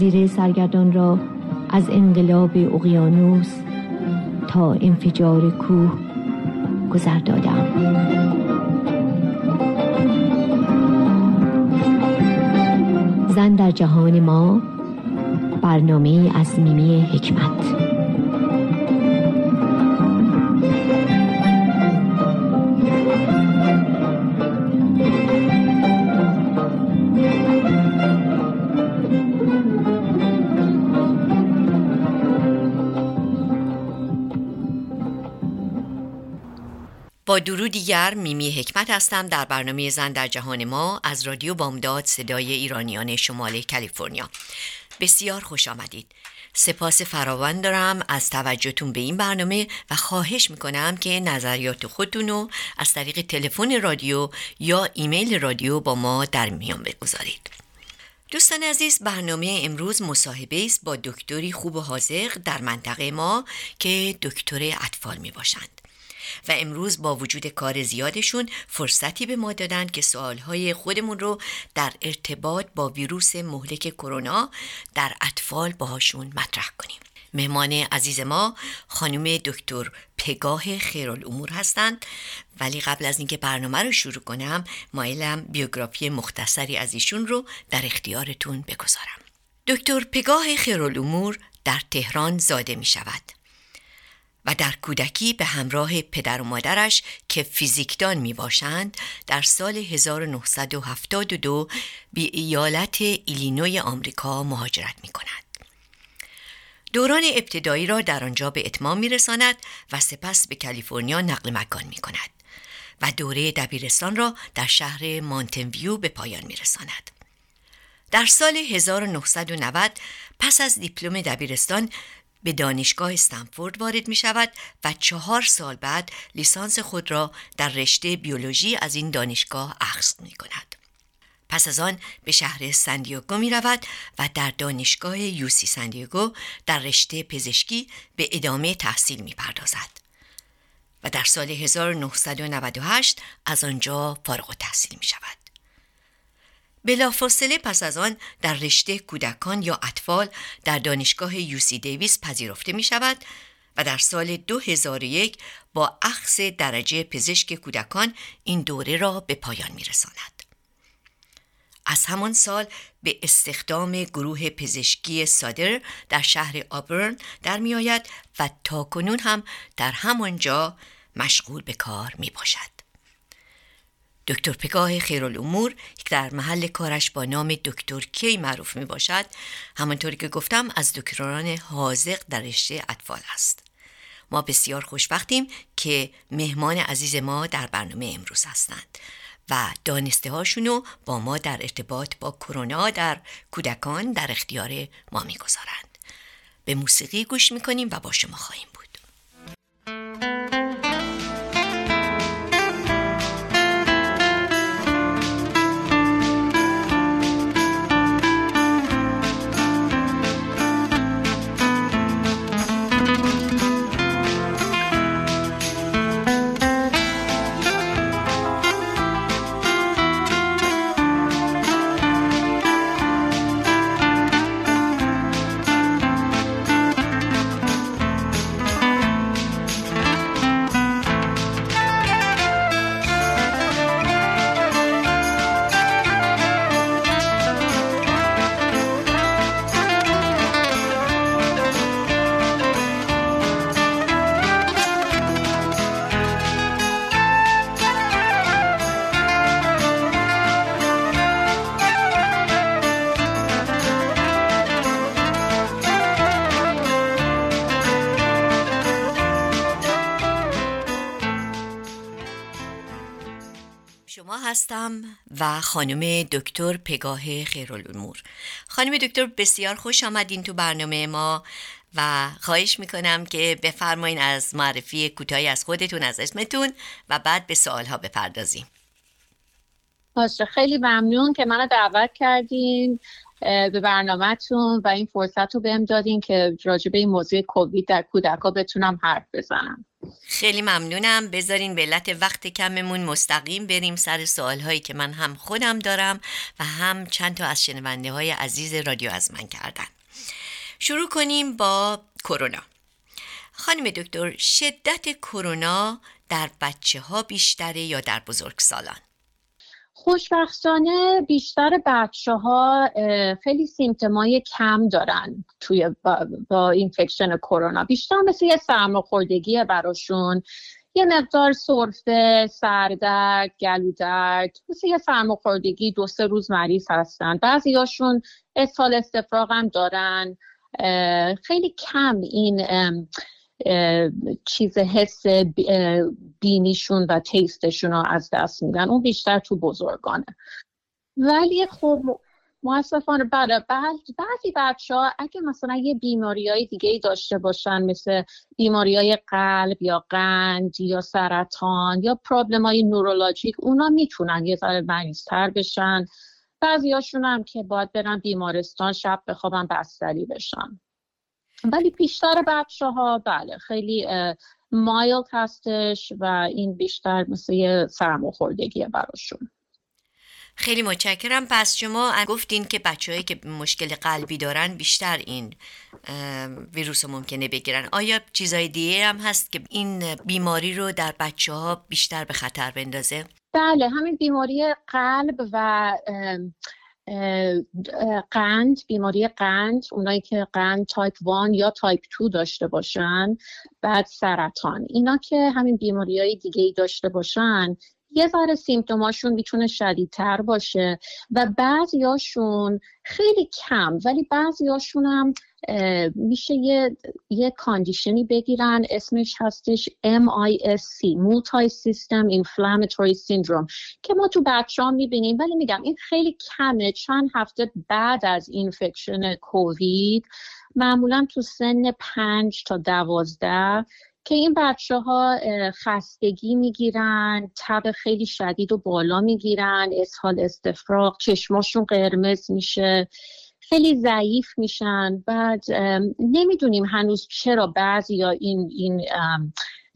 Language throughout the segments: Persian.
جزیره سرگردان را از انقلاب اقیانوس تا انفجار کوه گذر دادم. زن در جهان ما برنامه از میمی حکمت. با درو دیگر میمی حکمت هستم. در برنامه زن در جهان ما از رادیو بامداد صدای ایرانیان شمال کالیفرنیا. بسیار خوش آمدید. سپاس فراوان دارم از توجهتون به این برنامه و خواهش می‌کنم که نظریات خودتون رو از طریق تلفن رادیو یا ایمیل رادیو با ما در میان بگذارید. دوستان عزیز برنامه امروز مصاحبه است با دکتری خوب و حاضق در منطقه ما که دکتر اطفال می باشند و امروز با وجود کار زیادشون فرصتی به ما دادن که سوالهای خودمون رو در ارتباط با ویروس مهلک کرونا در اطفال باهاشون مطرح کنیم. مهمان عزیز ما خانم دکتر پگاه خیرالامور هستند. ولی قبل از اینکه برنامه رو شروع کنم مایلم بیوگرافی مختصری از ایشون رو در اختیارتون بگذارم. دکتر پگاه خیرالامور در تهران زاده می شود و در کودکی به همراه پدر و مادرش که فیزیکدان می باشند در سال 1972 به ایالت ایلینوی آمریکا مهاجرت می کند. دوران ابتدایی را در آنجا به اتمام می رساند و سپس به کالیفرنیا نقل مکان می کند و دوره دبیرستان را در شهر مانتنویو به پایان می رساند. در سال 1990 پس از دیپلم دبیرستان به دانشگاه استنفورد وارد می شود و چهار سال بعد لیسانس خود را در رشته بیولوژی از این دانشگاه اخذ می کند. پس از آن به شهر سندیاگو می رود و در دانشگاه یوسی سندیاگو در رشته پزشکی به ادامه تحصیل می پردازد. و در سال 1998 از آنجا فارغ تحصیل می شود. بلافاصله پس از آن در رشته کودکان یا اطفال در دانشگاه یوسی دیویس پذیرفته می شود و در سال 2001 با اخذ درجه پزشک کودکان این دوره را به پایان می رساند. از همان سال به استخدام گروه پزشکی سادر در شهر آبرن در می آید و تا کنون هم در همانجا مشغول به کار می باشد. دکتر پگاه خیرالامور یک در محل کارش با نام دکتر کی معروف می باشد همانطوری که گفتم از دکتران حاضق در رشته اطفال است. ما بسیار خوشبختیم که مهمان عزیز ما در برنامه امروز هستند و دانسته هاشونو با ما در ارتباط با کرونا در کودکان در اختیار ما می‌گذارند. به موسیقی گوش می‌کنیم و با شما خواهیم بود. هستم و خانم دکتر پگاه خیرالامور. خانم دکتر بسیار خوش آمدین تو برنامه ما و خواهش می‌کنم که بفرمایین از معرفی کوتاهی از خودتون از اسمتون و بعد به سوالها بپردازیم. باشه خیلی ممنون که منو دعوت کردین. به برنامهتون و این فرصت رو بهم دادین که راجع به این موضوع کووید در کودکا بتونم حرف بزنم. خیلی ممنونم. بذارین به علت وقت کممون مستقیم بریم سر سوال هایی که من هم خودم دارم و هم چند تا از شنونده های عزیز رادیو از من کردن. شروع کنیم با کرونا. خانم دکتر شدت کرونا در بچه ها بیشتره یا در بزرگسالان؟ خوشبختانه بیشتر بچه ها خیلی سیمتمای کم دارن توی با, با اینفکشن کرونا. بیشتر مثل یه سرماخوردگی براشون یه مقدار سرفه، سردرد، گلودرد مثل یه سرماخوردگی دو سه روز مریض هستن. بعضی هاشون اسهال استفراغ هم دارن. خیلی کم این چیز حس بینیشون و تیستشون رو از دست میدن. اون بیشتر تو بزرگانه. ولی خب مؤسفانه بله بعضی بچه ها اگه مثلا یه بیماری های دیگه ای داشته باشن مثل بیماری های قلب یا قند یا سرطان یا پرابلم های نورولوژیک اونا می‌تونن یه ذره مریضتر بشن. بعضی هاشون هم که باید برن بیمارستان شب بخوابن بستری بشن. ولی بیشتر بچه ها بله خیلی مایل هستش و این بیشتر مثل یه سرماخوردگیه براشون. خیلی متشکرم. پس شما گفتین که بچههایی که مشکل قلبی دارن بیشتر این ویروس ممکنه بگیرن. آیا چیزای دیگه هم هست که این بیماری رو در بچه ها بیشتر به خطر بندازه؟ بله همین بیماری قلب و قند بیماری قند اونایی که قند تایپ 1 یا تایپ 2 داشته باشن بعد سرطان. اینا که همین بیماری های دیگه ای داشته باشن یه ذره symptom اشون می‌تونه شدیدتر باشه و بعضیاشون خیلی کم ولی بعضیاشون هم میشه یه, یه condition ی بگیرن اسمش هستش MISC Multi System Inflammatory Syndrome که ما تو بچه ها می‌بینیم. ولی میگم این خیلی کمه. چند هفته بعد از infection کووید معمولا تو سن پنج تا دوازده که این بچه ها خستگی می‌گیرن تب خیلی شدید و بالا می‌گیرن اسهال استفراغ چشماشون قرمز میشه. خیلی ضعیف میشن بعد نمی‌دونیم هنوز چرا بعضی یا این این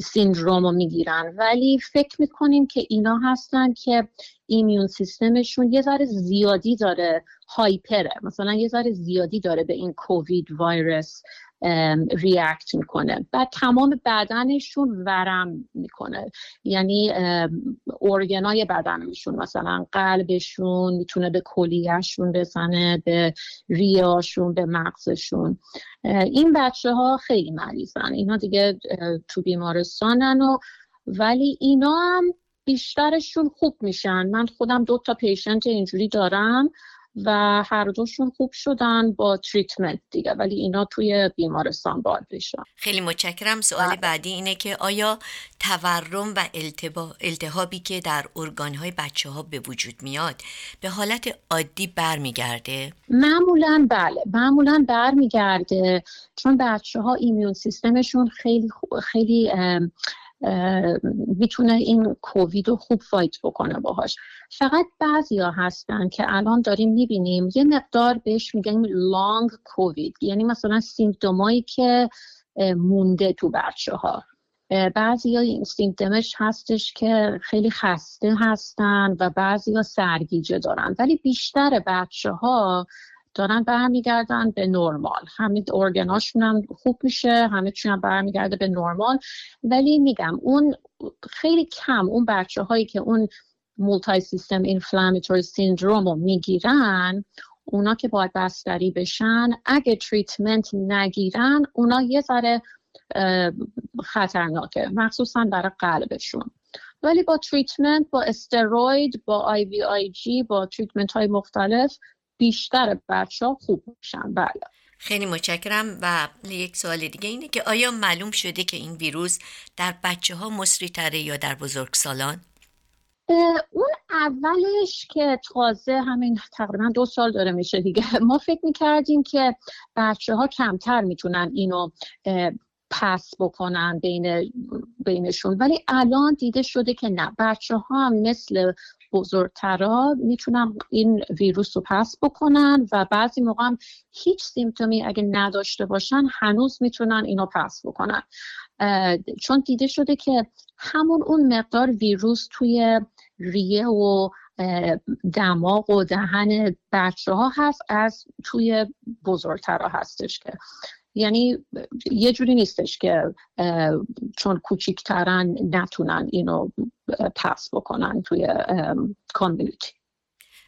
سیندروم رو می‌گیرن. ولی فکر می‌کنیم که اینا هستن که ایمیون سیستمشون یه ذره زیادی داره هایپره. مثلا یه ذره زیادی داره به این کووید ویروس ریاکت می‌کنه. بعد تمام بدنشون ورم می‌کنه. یعنی ارگنای بدنشون مثلا قلبشون می‌تونه به کلیهشون بزنه به ریاشون به مغزشون. این بچه ها خیلی مریضن. اینا دیگه تو بیمارستانن و ولی اینا هم بیشترشون خوب میشن. من خودم دو تا پیشنت اینجوری دارم. و هر دوشون خوب شدن با تریتمنت دیگه ولی اینا توی بیمارستان باید بشن خیلی متشکرم سوال بله. بعدی اینه که آیا تورم و التهابی که در ارگانهای بچه ها به وجود میاد به حالت عادی برمیگرده؟ معمولا بله معمولا برمیگرده چون بچه ها ایمیون سیستمشون خیلی خیلی می‌تونه این کووید رو خوب فایت بکنه باهاش. فقط بعضی ها هستن که الان داریم می‌بینیم یه مقدار بهش میگن لانگ کووید. یعنی مثلا سیمتومایی که مونده تو بچه ها بعضی ها این سیمتومش هستش که خیلی خسته هستن و بعضی ها سرگیجه دارن. ولی بیشتر بچه ها دارن برمیگردن به نرمال. همه organ اشون هم خوب میشه همه چیشون هم برمیگرده به نرمال. ولی میگم اون خیلی کم اون بچه هایی که اون multisystem inflammatory syndrome رو می‌گیرن اونا که باید بستری بشن اگه treatment نگیرن اونا یه ذره خطرناکه. مخصوصا برای قلبشون. ولی با treatment با steroid با IVIG با treatment های مختلف بیشتر بچه ها خوب میشن. بله. خیلی متشکرم و یک سوال دیگه اینه که آیا معلوم شده که این ویروس در بچه ها مصری تره یا در بزرگسالان؟ اون اولش که تازه همین تقریبا دو سال داره میشه دیگه. ما فکر می‌کردیم که بچه ها کمتر می‌تونن اینو پس بکنن بین بینشون. ولی الان دیده شده که نه. بچه ها هم مثل بزرگترا می‌تونن این ویروس رو پس بکنن و بعضی موقع هم هیچ سیمتومی اگه نداشته باشن هنوز می‌تونن اینو پس بکنن. چون دیده شده که همون اون مقدار ویروس توی ریه و دماغ و دهن بچه ها هست از توی بزرگترها هستش که. یعنی یه جوری نیستش که چون کوچیکترن نتونن اینو پس بکنن توی کامیونیتی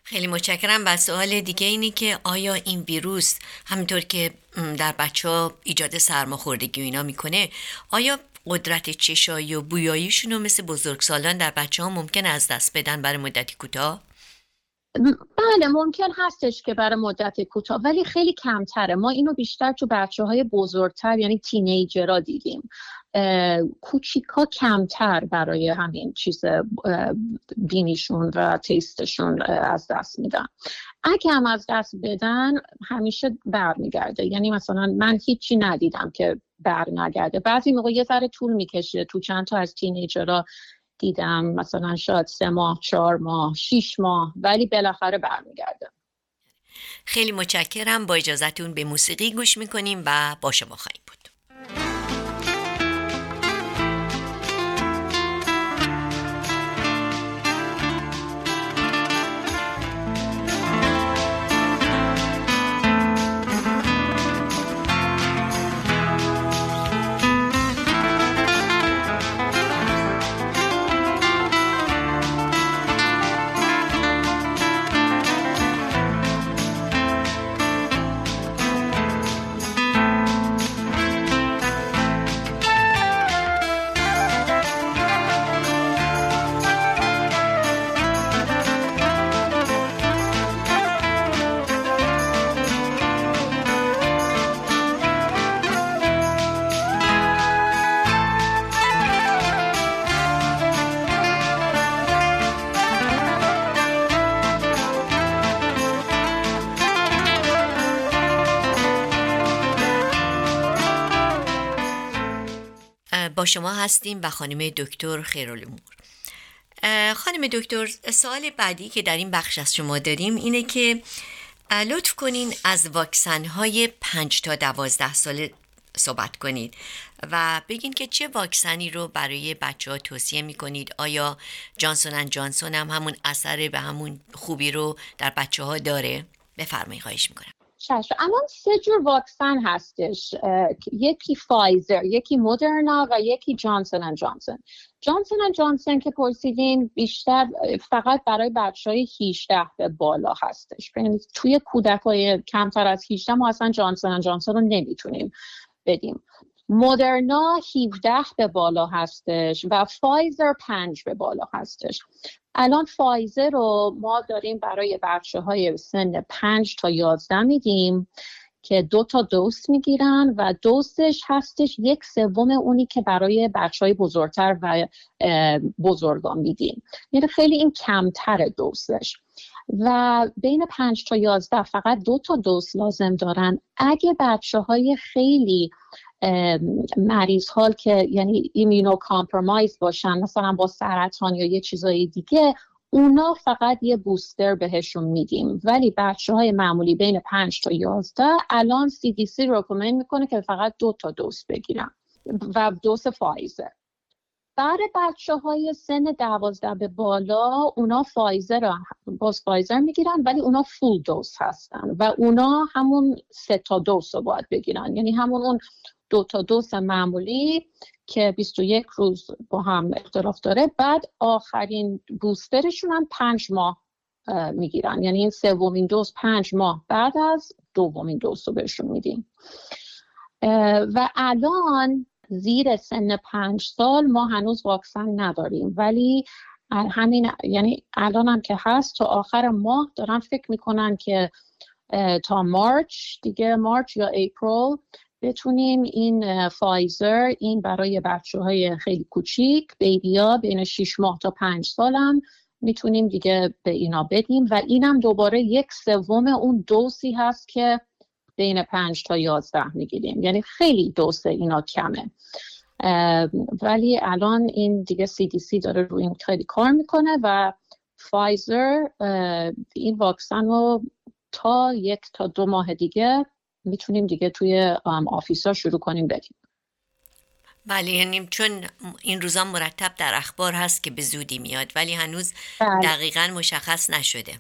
خیلی متشکرم و سوال دیگه اینی که آیا این ویروس همینطور که در بچه ها ایجاد سرماخوردگی و اینا می‌کنه آیا قدرت چشایی و بویاییشون رو مثل بزرگسالان در بچه ها ممکن از دست بدن برای مدتی کوتاه؟ بله ممکن هستش که برای مدت کوتاه ولی خیلی کمتره. ما اینو بیشتر تو بچه های بزرگتر یعنی تینیجرها دیدیم. کوچیکا کمتر برای همین چیز بینیشون و تیستشون از دست میدن. اگه هم از دست بدن همیشه برمیگرده. یعنی مثلا من هیچی ندیدم که بر نگرده بعضی موقع یه ذره طول می‌کشه تو چند تا از تینیجرها دیدم مثلا شاید سه ماه چهار ماه شیش ماه ولی بالاخره برمیگرده خیلی متشکرم. با اجازتون به موسیقی گوش می‌کنیم و با شما خواهیم بود. شما هستیم و خانم دکتر خیرالامور. خانم دکتر سوال بعدی که در این بخش از شما داریم اینه که لطف کنین از واکسن های پنج تا دوازده ساله صحبت کنید و بگین که چه واکسنی رو برای بچه ها توصیه می کنید آیا جانسون جانسون هم همون اثر به همون خوبی رو در بچه ها داره؟ بفرمایید خواهش می‌کنم. چشم الان سه جور واکسن هستش یکی فایزر یکی مدرنا و یکی Johnson and Johnson. Johnson and Johnson که پرسیدین بیشتر فقط برای بچه های 18 به بالا هستش. یعنی توی کودک های کمتر از 18 ما اصلا Johnson and Johnson رو نمی‌تونیم بدیم. مدرنا 17 به بالا هستش و فایزر 5 به بالا هستش. الان فایزر رو ما داریم برای بچه های سن 5 تا 11 میدیم که دو تا دوز می‌گیرن و دوزش هستش یک سوم اونی که برای بچه های بزرگتر و بزرگان میدیم یعنی خیلی این کمتر دوزش. و بین 5 تا 11 فقط دو تا دوز لازم دارن. اگه بچه های خیلی مریض حال که یعنی immunocompromised باشن مثلا با سرطان یا یه چیزای دیگه اونا فقط یه booster بهشون میدیم. ولی بچه های معمولی بین 5 تا 11 الان CDC recommend می‌کنه که فقط دو تا دوز بگیرن و دوز فایزر. برای بچه های سن دوازده به بالا اونا فایزر باز فایزر می‌گیرن ولی اونا full dose هستن و اونا همون سه تا دوز رو باید بگیرن. یعنی همون اون دو تا دوز معمولی که 21 روز با هم اختلاف داره. بعد آخرین booster شون هم پنج ماه می‌گیرن. یعنی این سومین دوز پنج ماه بعد از دومین دوز رو بهشون میدیم. و الان زیر سن پنج سال ما هنوز واکسن نداریم. ولی همین یعنی الان هم که هست تا آخر ماه دارن فکر می‌کنن که تا مارچ دیگه مارچ یا اپریل بتونیم این فایزر این برای بچه های خیلی کوچیک بیبیا بین 6 ماه تا 5 سالم می‌تونیم دیگه به اینا بدیم و اینم دوباره یک سوم اون دوسی هست که بین 5 تا 11 می‌گیریم. یعنی خیلی دوست اینا کمه. ولی الان این دیگه CDC داره روی این خیلی کار می‌کنه و فایزر این واکسن رو تا یک تا دو ماه دیگه می‌تونیم دیگه توی آفیسا شروع کنیم بدیم بله یعنی چون این روزا مرتب در اخبار هست که به زودی میاد ولی هنوز بله. دقیقا مشخص نشده.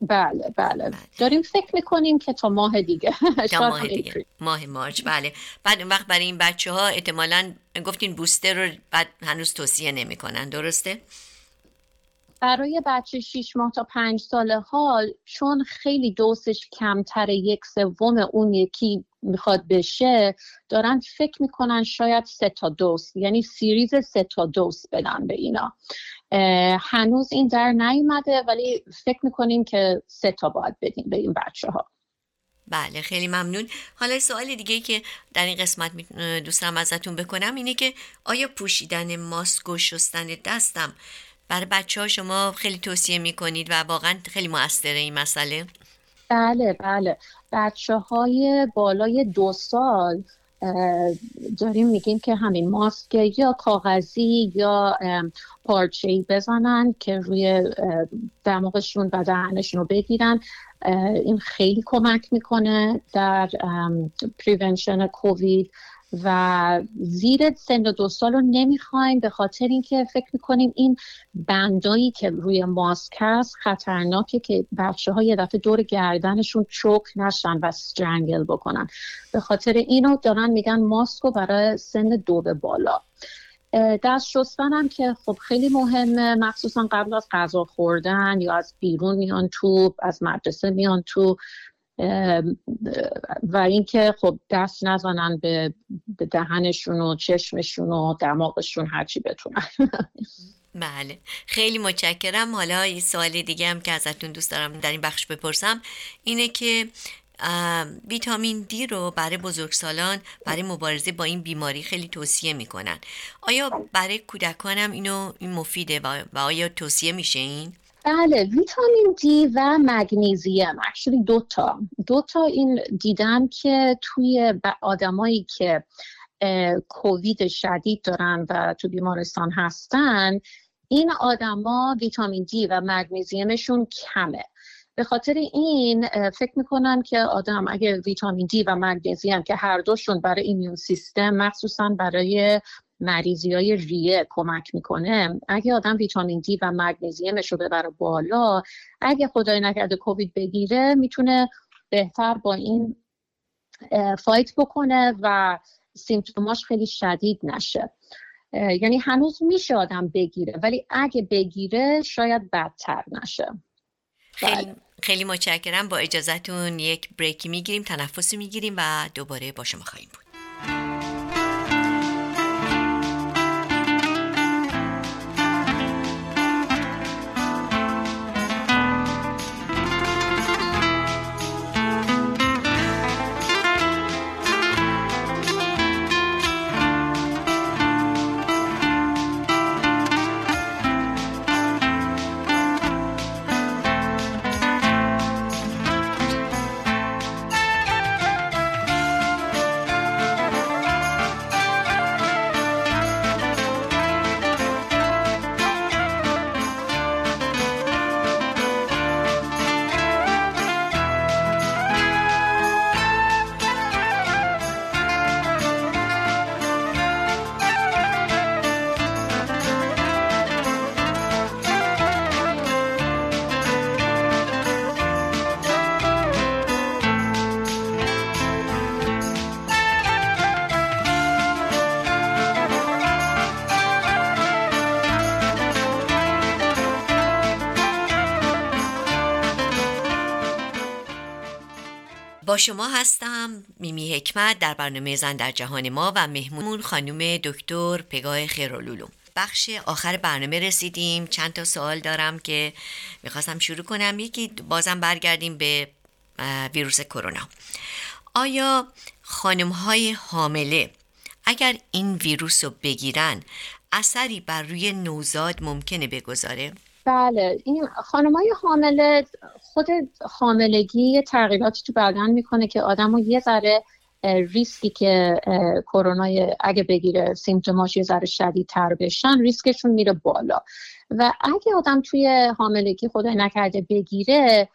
بله بله. داریم فکر می‌کنیم که تا ماه دیگه. ماه دیگه. ماه مارچ بله. بعد اون وقت برای این بچه ها احتمالا گفتین بوستر رو بعد هنوز توصیه نمی‌کنن درسته؟ برای بچه 6 ماه تا 5 سال حال چون خیلی دوسش کمتر یک سوم اون یکی می‌خواد بشه دارن فکر می‌کنن شاید سه تا دوست یعنی سیریز سه تا دوست بدن به اینا. هنوز این در نیومده ولی فکر می‌کنیم که سه تا باید بدیم به این بچه ها بله خیلی ممنون. حالا سوال دیگه که در این قسمت دوستم ازتون بکنم اینه که آیا پوشیدن ماسک و شستن دستم برای بچه ها شما خیلی توصیه می‌کنید و واقعا خیلی موثره این مسئله؟ بله بله. بچه های بالای دو سال داریم میگیم که همین ماسک یا کاغذی یا پارچه بزنن که روی دماغشون و دهنشون رو بگیرن. این خیلی کمک می‌کنه در پریونشن کووید و زیر سن دو سال رو نمی‌خوایم به خاطر اینکه فکر می‌کنیم این بندایی که روی ماسک هست خطرناکه که بچه ها یه دفعه دور گردنشون چوک نشن و استرنگل بکنن. به خاطر اینو دارن میگن ماسک رو برای سن دو به بالا. دست شستن هم که خب خیلی مهمه مخصوصا قبل از غذا خوردن یا از بیرون میان تو از مدرسه میان تو و اینکه خب دست نزنن به دهنشون و چشمشون و دماغشون هرچی بتونن. بله. خیلی متشکرم. حالا یه سوال دیگه هم که ازتون دوست دارم در این بخش بپرسم. اینه که ویتامین دی رو برای بزرگسالان برای مبارزه با این بیماری خیلی توصیه می‌کنن. آیا برای کودکان هم اینو این مفیده و آیا توصیه میشه این؟ بله ویتامین دی و مگنیزیم. اکچولی دو تا. دو تا این دیدم که توی آدمایی که کووید شدید دارن و تو بیمارستان هستن این آدما ویتامین دی و مگنیزیمشون کمه. به خاطر این فکر می‌کنن که آدم اگه ویتامین دی و مگنیزیم که هر دوشون برای ایمیون سیستم مخصوصا برای مریضی های ریه کمک می‌کنه اگه آدم ویتامین دی و مگنیزیمش رو ببره بالا اگه خدای نکرده کووید بگیره می‌تونه بهتر با این فایت بکنه و سیمتوماش خیلی شدید نشه. یعنی هنوز میشه آدم بگیره ولی اگه بگیره شاید بدتر نشه. خیلی بله. خیلی متشکرم. با اجازهتون یک بریکی می‌گیریم تنفسی می‌گیریم و دوباره با شما خواهیم بود. با شما هستم میمی حکمت در برنامه زن در جهان ما و مهمون خانم دکتر پگاه خیرالولو بخش آخر برنامه رسیدیم. چند تا سوال دارم که می‌خواستم شروع کنم. یکی بازم برگردیم به ویروس کرونا. آیا خانم های حامله اگر این ویروس رو بگیرن اثری بر روی نوزاد ممکنه بگذاره؟ بله این های حامله خود حاملگی تغییراتی تو بدن می‌کنه که آدم یه ذره ریسکی که کرونا اگه بگیره symptom اش یه ذره شدیدتر بشن ریسکشون میره بالا. و اگه آدم توی حاملگی خدای نکرده بگیره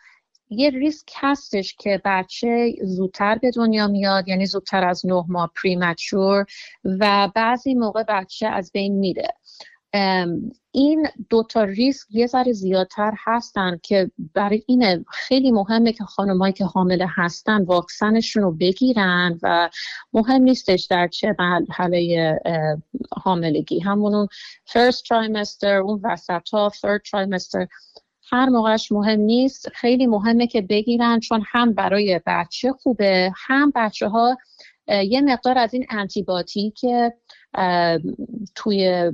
یه ریسک هستش که بچه زودتر به دنیا میاد یعنی زودتر از نه ماه premature و بعضی موقع بچه از بین میره. این دوتا ریسک یه ذره زیادتر هستن که برای اینه خیلی مهمه که خانمایی که حامله هستن واکسنشون رو بگیرن و مهم نیستش در چه مرحله حاملگی. همون first trimester اون وسط ها third trimester. هر موقعش مهم نیست. خیلی مهمه که بگیرن چون هم برای بچه خوبه هم بچه ها یه مقدار از این انتیباتی که توی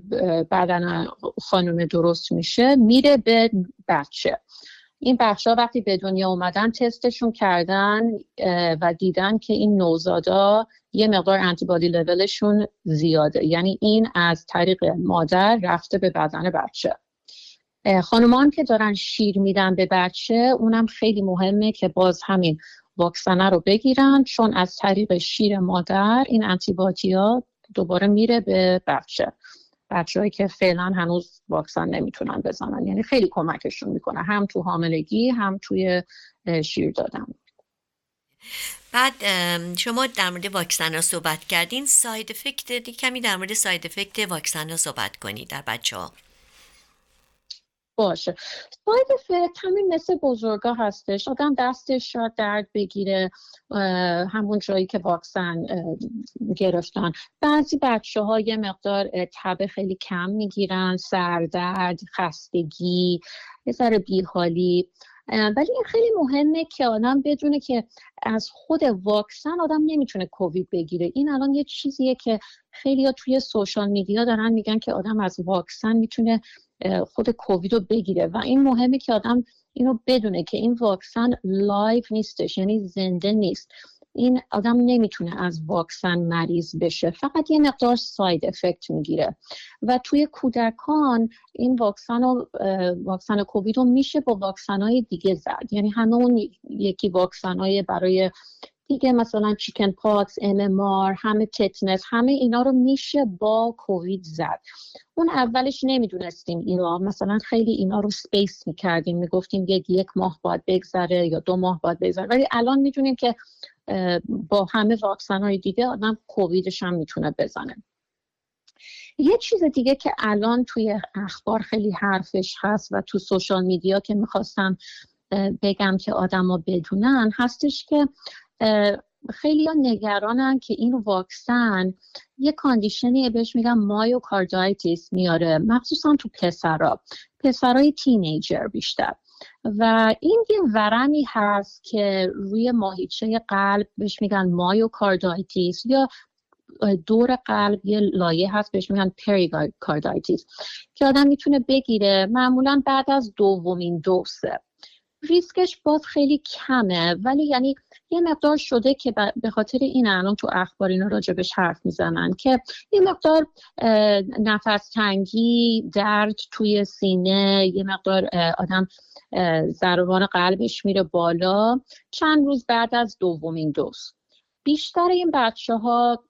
بدن خانم درست میشه میره به بچه. این بخش ها وقتی به دنیا اومدن تستشون کردن و دیدن که این نوزادا یه مقدار انتیبادی لولشون زیاده. یعنی این از طریق مادر رفته به بدن بچه. خانمان که دارن شیر میدن به بچه اونم خیلی مهمه که باز همین واکسنه رو بگیرن چون از طریق شیر مادر این انتیباتی ها دوباره میره به بچه. بچههایی که فعلا هنوز واکسن نمی‌تونن بزنن. یعنی خیلی کمکشون می‌کنه. هم تو حاملگی هم توی شیر دادن. بعد شما در مورد واکسن ها صحبت کردین. side effect کمی در مورد side effect واکسن ها صحبت کنید در بچه ها باشه. side effect همین مثل بزرگا هستش. آدم دستش شاید درد بگیره همون جایی که واکسن گرفتن. بعضی بچه ها یه مقدار تب خیلی کم می‌گیرن سردرد خستگی یه ذره بیحالی. ولی این خیلی مهمه که آدم بدونه که از خود واکسن آدم نمی‌تونه کووید بگیره. این الان یه چیزیه که خیلی ها توی سوشال میدیا دارن میگن که آدم از واکسن می‌تونه خود کووید رو بگیره. و این مهمه که آدم اینو بدونه که این واکسن live نیستش یعنی زنده نیست. این آدم نمی‌تونه از واکسن مریض بشه فقط یه مقدار side effect می‌گیره. و توی کودکان این واکسن و واکسن کووید رو میشه با واکسن های دیگه زد. یعنی همون یکی واکسن های برای دیگه مثلا chickenpox MMR tetanus همه اینا رو میشه با کووید زد. اون اولش نمی‌دونستیم اینا. مثلا خیلی اینا رو space می‌کردیم. می‌گفتیم یک یک ماه باید بگذره یا دو ماه باید بگذره. ولی الان می‌دونیم که با همه واکسن های دیگه آدم کوویدش هم می‌تونه بزنه. یه چیز دیگه که الان توی اخبار خیلی حرفش هست و تو social media که می‌خواستم بگم که آدما بدونن هستش که خیلی ها نگرانن که این واکسن یه condition ی بهش میگن myocarditis میاره مخصوصا تو پسرا. پسرای teenager بیشتر. و این یه ورمی هست که روی ماهیچه قلب بهش میگن myocarditis یا دور قلب یه لایه هست بهش میگن pericarditis که آدم می‌تونه بگیره معمولا بعد از دومین دوزه. ریسکش باز خیلی کمه ولی یعنی یه مقدار شده که به خاطر این الان تو اخبار اینا راجبش حرف می‌زنن که یه مقدار نفس تنگی درد توی سینه یه مقدار آدم ضربان قلبش میره بالا. چند روز بعد از دومین دوز. بیشتر این بچه ها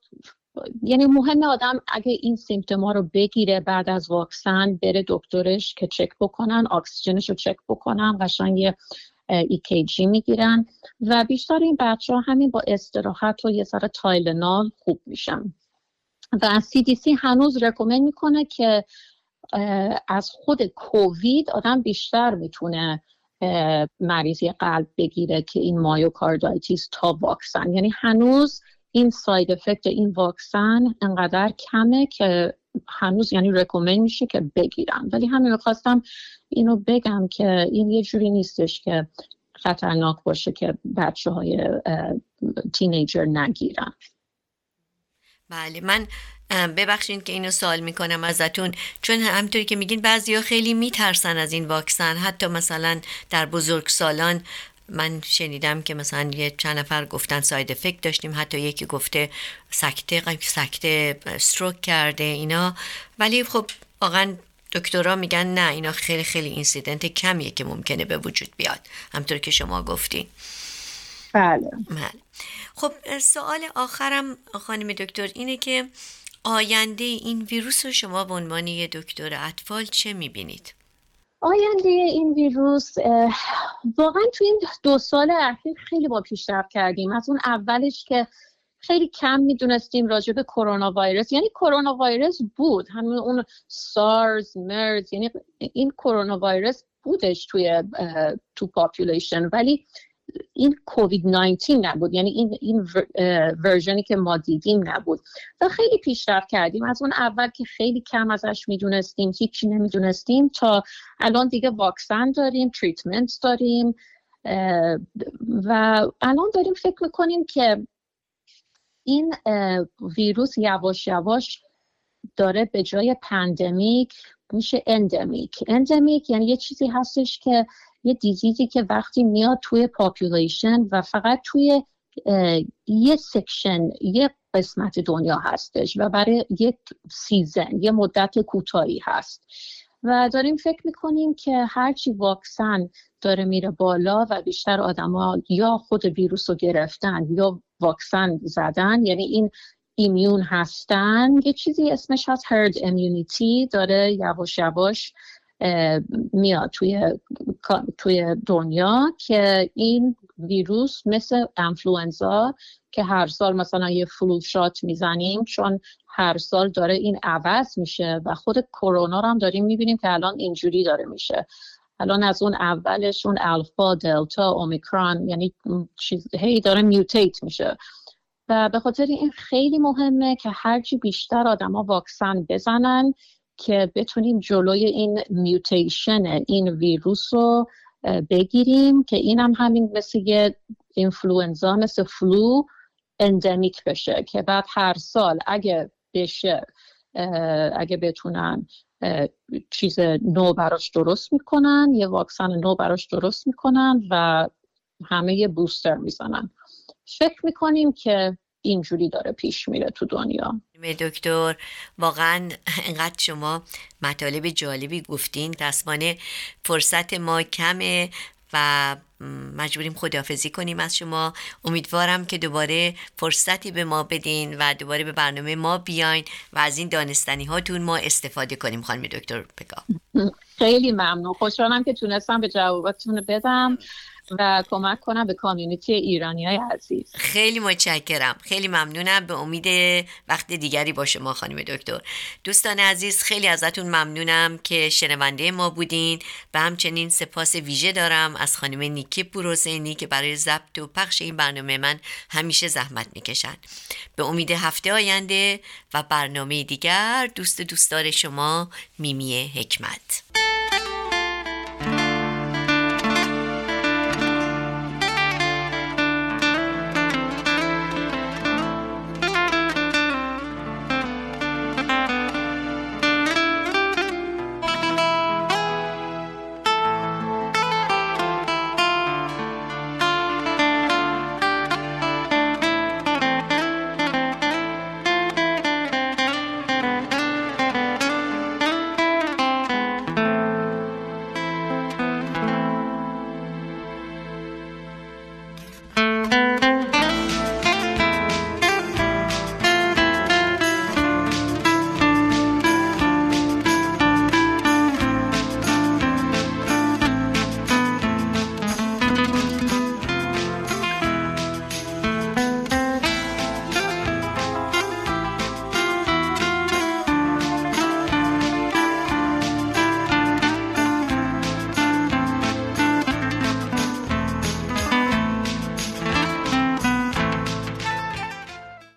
یعنی مهم آدم اگه این سیمتوما رو بگیره بعد از واکسن بره دکترش که چک بکنن اکسیژنش رو چک بکنن قشنگ یه EKG می‌گیرن. و بیشتر این بچه ها همین با استراحت و یه ذره Tylenol خوب میشن. و CDC هنوز recommend می‌کنه که از خود کووید آدم بیشتر می‌تونه مریضی قلب بگیره که این myocarditis تا واکسن. یعنی هنوز این side effect این واکسن انقدر کمه که هنوز یعنی recommend میشه که بگیرن. ولی همین خواستم اینو بگم که این یه جوری نیستش که خطرناک باشه که بچه های تینیجر نگیرن. بله من ببخشید که اینو سوال می‌کنم ازتون. چون همطوری که میگین بعضی ها خیلی میترسن از این واکسن. حتی مثلا در بزرگ سالان من شنیدم که مثلا یه چند نفر گفتن ساید افکت داشتیم حتی یکی گفته سکته سکته استروک کرده اینا ولی خب واقعا دکترها میگن نه اینا خیلی خیلی اینسیدنت کمیه که ممکنه به وجود بیاد همطور که شما گفتین بله, بله. خب سوال آخرم خانم دکتر اینه که آینده این ویروس رو شما به عنوان یه دکتر اطفال چه می‌بینید؟ آینده این ویروس واقعا توی این دو سال اخیر خیلی با پیشرفت کردیم. از اون اولش که خیلی کم می‌دونستیم راجع به کرونا ویروس یعنی کرونا ویروس بود. همین اون SARS MERS یعنی این کرونا ویروس بودش توی تو population ولی این کووید 19 نبود. یعنی این این version ی که ما دیدیم نبود. و خیلی پیشرفت کردیم. از اون اول که خیلی کم ازش می‌دونستیم هیچی نمی‌دونستیم تا الان دیگه واکسن داریم treatment داریم و الان داریم فکر می‌کنیم که این ویروس یواش یواش داره به جای pandemic میشه endemic. endemic یعنی یه چیزی هستش که یه disease ی که وقتی میاد توی population و فقط توی یه section یه قسمت دنیا هستش و برای یک season یه مدت کوتاهی هست. و داریم فکر می‌کنیم که هرچی واکسن داره میره بالا و بیشتر آدما یا خود ویروس رو گرفتن یا واکسن زدن یعنی این immune هستن یه چیزی اسمش هست herd immunity داره یواش یواش میاد توی توی دنیا که این ویروس مثل انفلوئنزا که هر سال مثلا یه flu shot می‌زنیم چون هر سال داره این عوض میشه و خود کرونا رو هم داریم می‌بینیم که الان اینجوری داره میشه. الان از اون اولش اون الفا دلتا اومیکرون یعنی چیز هی داره mutate میشه. و به خاطر این خیلی مهمه که هرچی بیشتر آدما واکسن بزنن که بتونیم جلوی این mutation این ویروس رو بگیریم که این هم همین مثل یه اینفلوئنزا مثل flu endemic بشه که بعد هر سال اگه بشه اگه بتونن چیز نو براش درست می‌کنن یه واکسن نو براش درست می‌کنن و همه یه بوستر می‌زنن. فکر می‌کنیم که اینجوری داره پیش میره تو دنیا. دکتر واقعا انقدر شما مطالب جالبی گفتین. دستمانه فرصت ما کمه و مجبوریم خداحافظی کنیم از شما. امیدوارم که دوباره فرصتی به ما بدین و دوباره به برنامه ما بیاین و از این دانستنی هاتون ما استفاده کنیم خانم دکتر پگا. خیلی ممنون. خوشحالم که تونستم به جواباتون بدم. و کمک کنم به کامیونیتی ایرانی های عزیز. خیلی متشکرم. خیلی ممنونم. به امید وقت دیگری با شما خانم دکتر. دوستان عزیز خیلی ازتون ممنونم که شنونده ما بودین و همچنین سپاس ویژه دارم از خانم نیکی پوروزینی که برای ضبط و پخش این برنامه من همیشه زحمت می‌کشن. به امید هفته آینده و برنامه دیگر دوست دوستدار شما میمی حکمت.